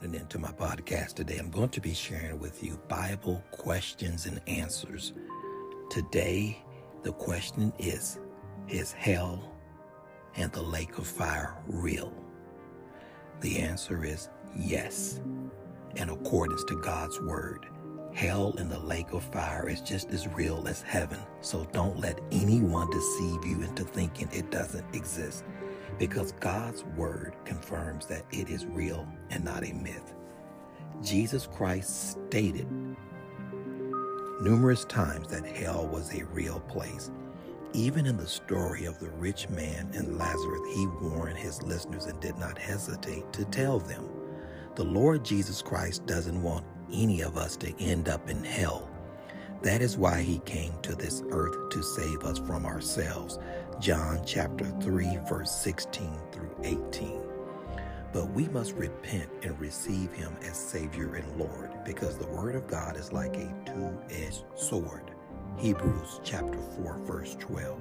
tuning into my podcast today. I'm going to be sharing with you Bible questions and answers. Today, the question is Is hell and the lake of fire real? The answer is yes. In accordance to God's word, hell and the lake of fire is just as real as heaven. So don't let anyone deceive you into thinking it doesn't exist because God's word confirms that it is real and not a myth. Jesus Christ stated numerous times that hell was a real place. Even in the story of the rich man and Lazarus, he warned his listeners and did not hesitate to tell them. The Lord Jesus Christ doesn't want any of us to end up in hell. That is why he came to this earth to save us from ourselves. John chapter 3, verse 16 through 18. But we must repent and receive him as Savior and Lord because the Word of God is like a two edged sword. Hebrews chapter 4, verse 12.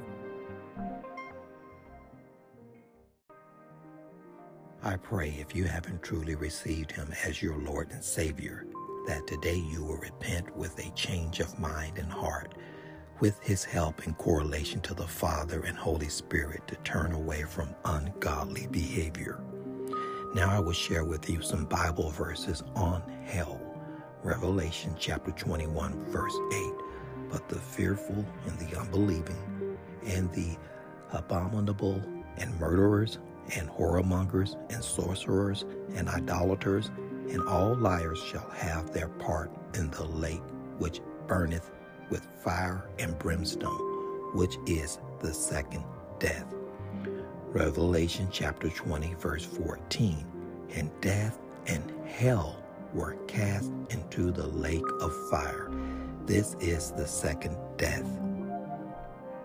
I pray if you haven't truly received him as your Lord and Savior, that today you will repent with a change of mind and heart with his help in correlation to the Father and Holy Spirit to turn away from ungodly behavior. Now I will share with you some Bible verses on hell. Revelation chapter 21, verse 8. But the fearful and the unbelieving, and the abominable, and murderers, and whoremongers, and sorcerers, and idolaters, and all liars shall have their part in the lake which burneth with fire and brimstone, which is the second death. Revelation chapter 20, verse 14. And death and hell were cast into the lake of fire. This is the second death.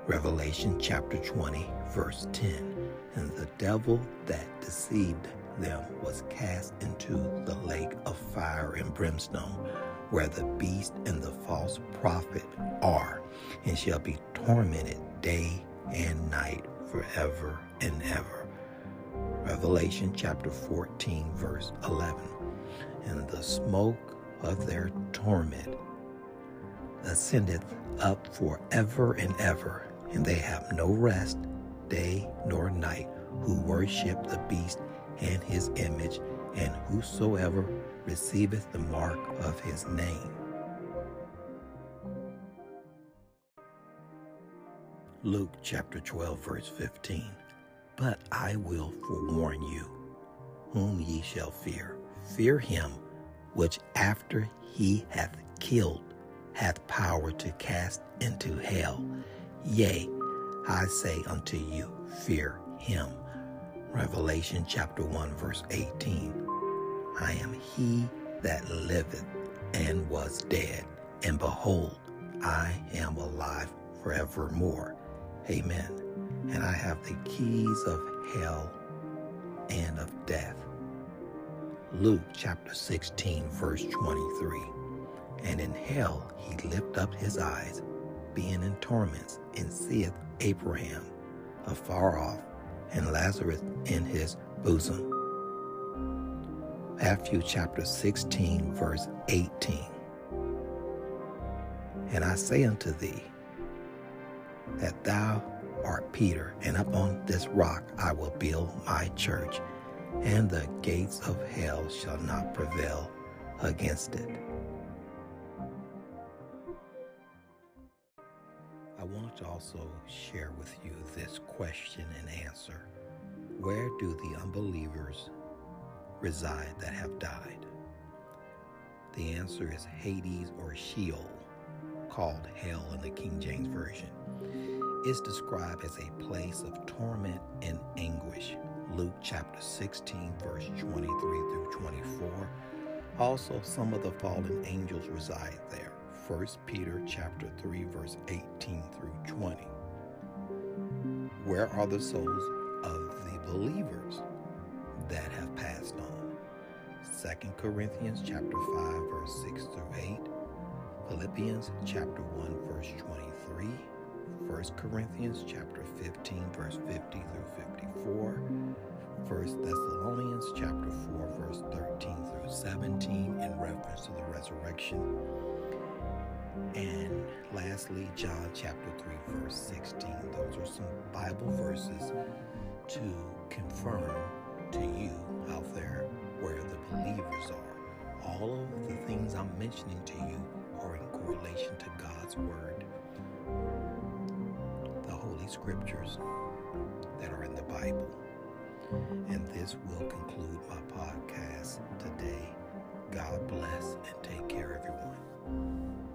Revelation chapter 20, verse 10. And the devil that deceived them was cast into the lake of fire and brimstone where the beast and the false prophet are, and shall be tormented day and night forever and ever. Revelation chapter 14, verse 11. And the smoke of their torment ascendeth up forever and ever, and they have no rest, day nor night, who worship the beast and his image, and whosoever receiveth the mark of his name. Luke chapter 12, verse 15. But I will forewarn you, whom ye shall fear. Fear him which after he hath killed hath power to cast into hell. Yea, I say unto you, fear him. Revelation chapter 1, verse 18. I am he that liveth and was dead, and behold, I am alive forevermore. Amen. And I have the keys of hell and of death. Luke chapter 16, verse 23. And in hell he lift up his eyes, being in torments, and seeth Abraham afar off, and Lazarus in his bosom. Matthew chapter 16, verse 18. And I say unto thee, that thou art Peter, and upon this rock I will build my church, and the gates of hell shall not prevail against it. I want to also share with you this question and answer. Where do the unbelievers reside that have died? The answer is Hades or Sheol, called hell in the King James Version. It's described as a place of torment and anguish. Luke chapter 16, verse 23 through 24. Also, some of the fallen angels reside there. 1 Peter chapter 3, verse 18 through 20. Where are the souls of the believers that have passed on? 2 Corinthians chapter 5 verse 6 through 8, Philippians chapter 1 verse 23, 1 Corinthians chapter 15 verse 50 through 54, 1 Thessalonians chapter 4 verse 13 through 17 in reference to the resurrection. And lastly, John chapter 3, verse 16. Those are some Bible verses to confirm to you out there where the believers are. All of the things I'm mentioning to you are in correlation to God's Word, the Holy Scriptures that are in the Bible. And this will conclude my podcast today. God bless and take care, everyone.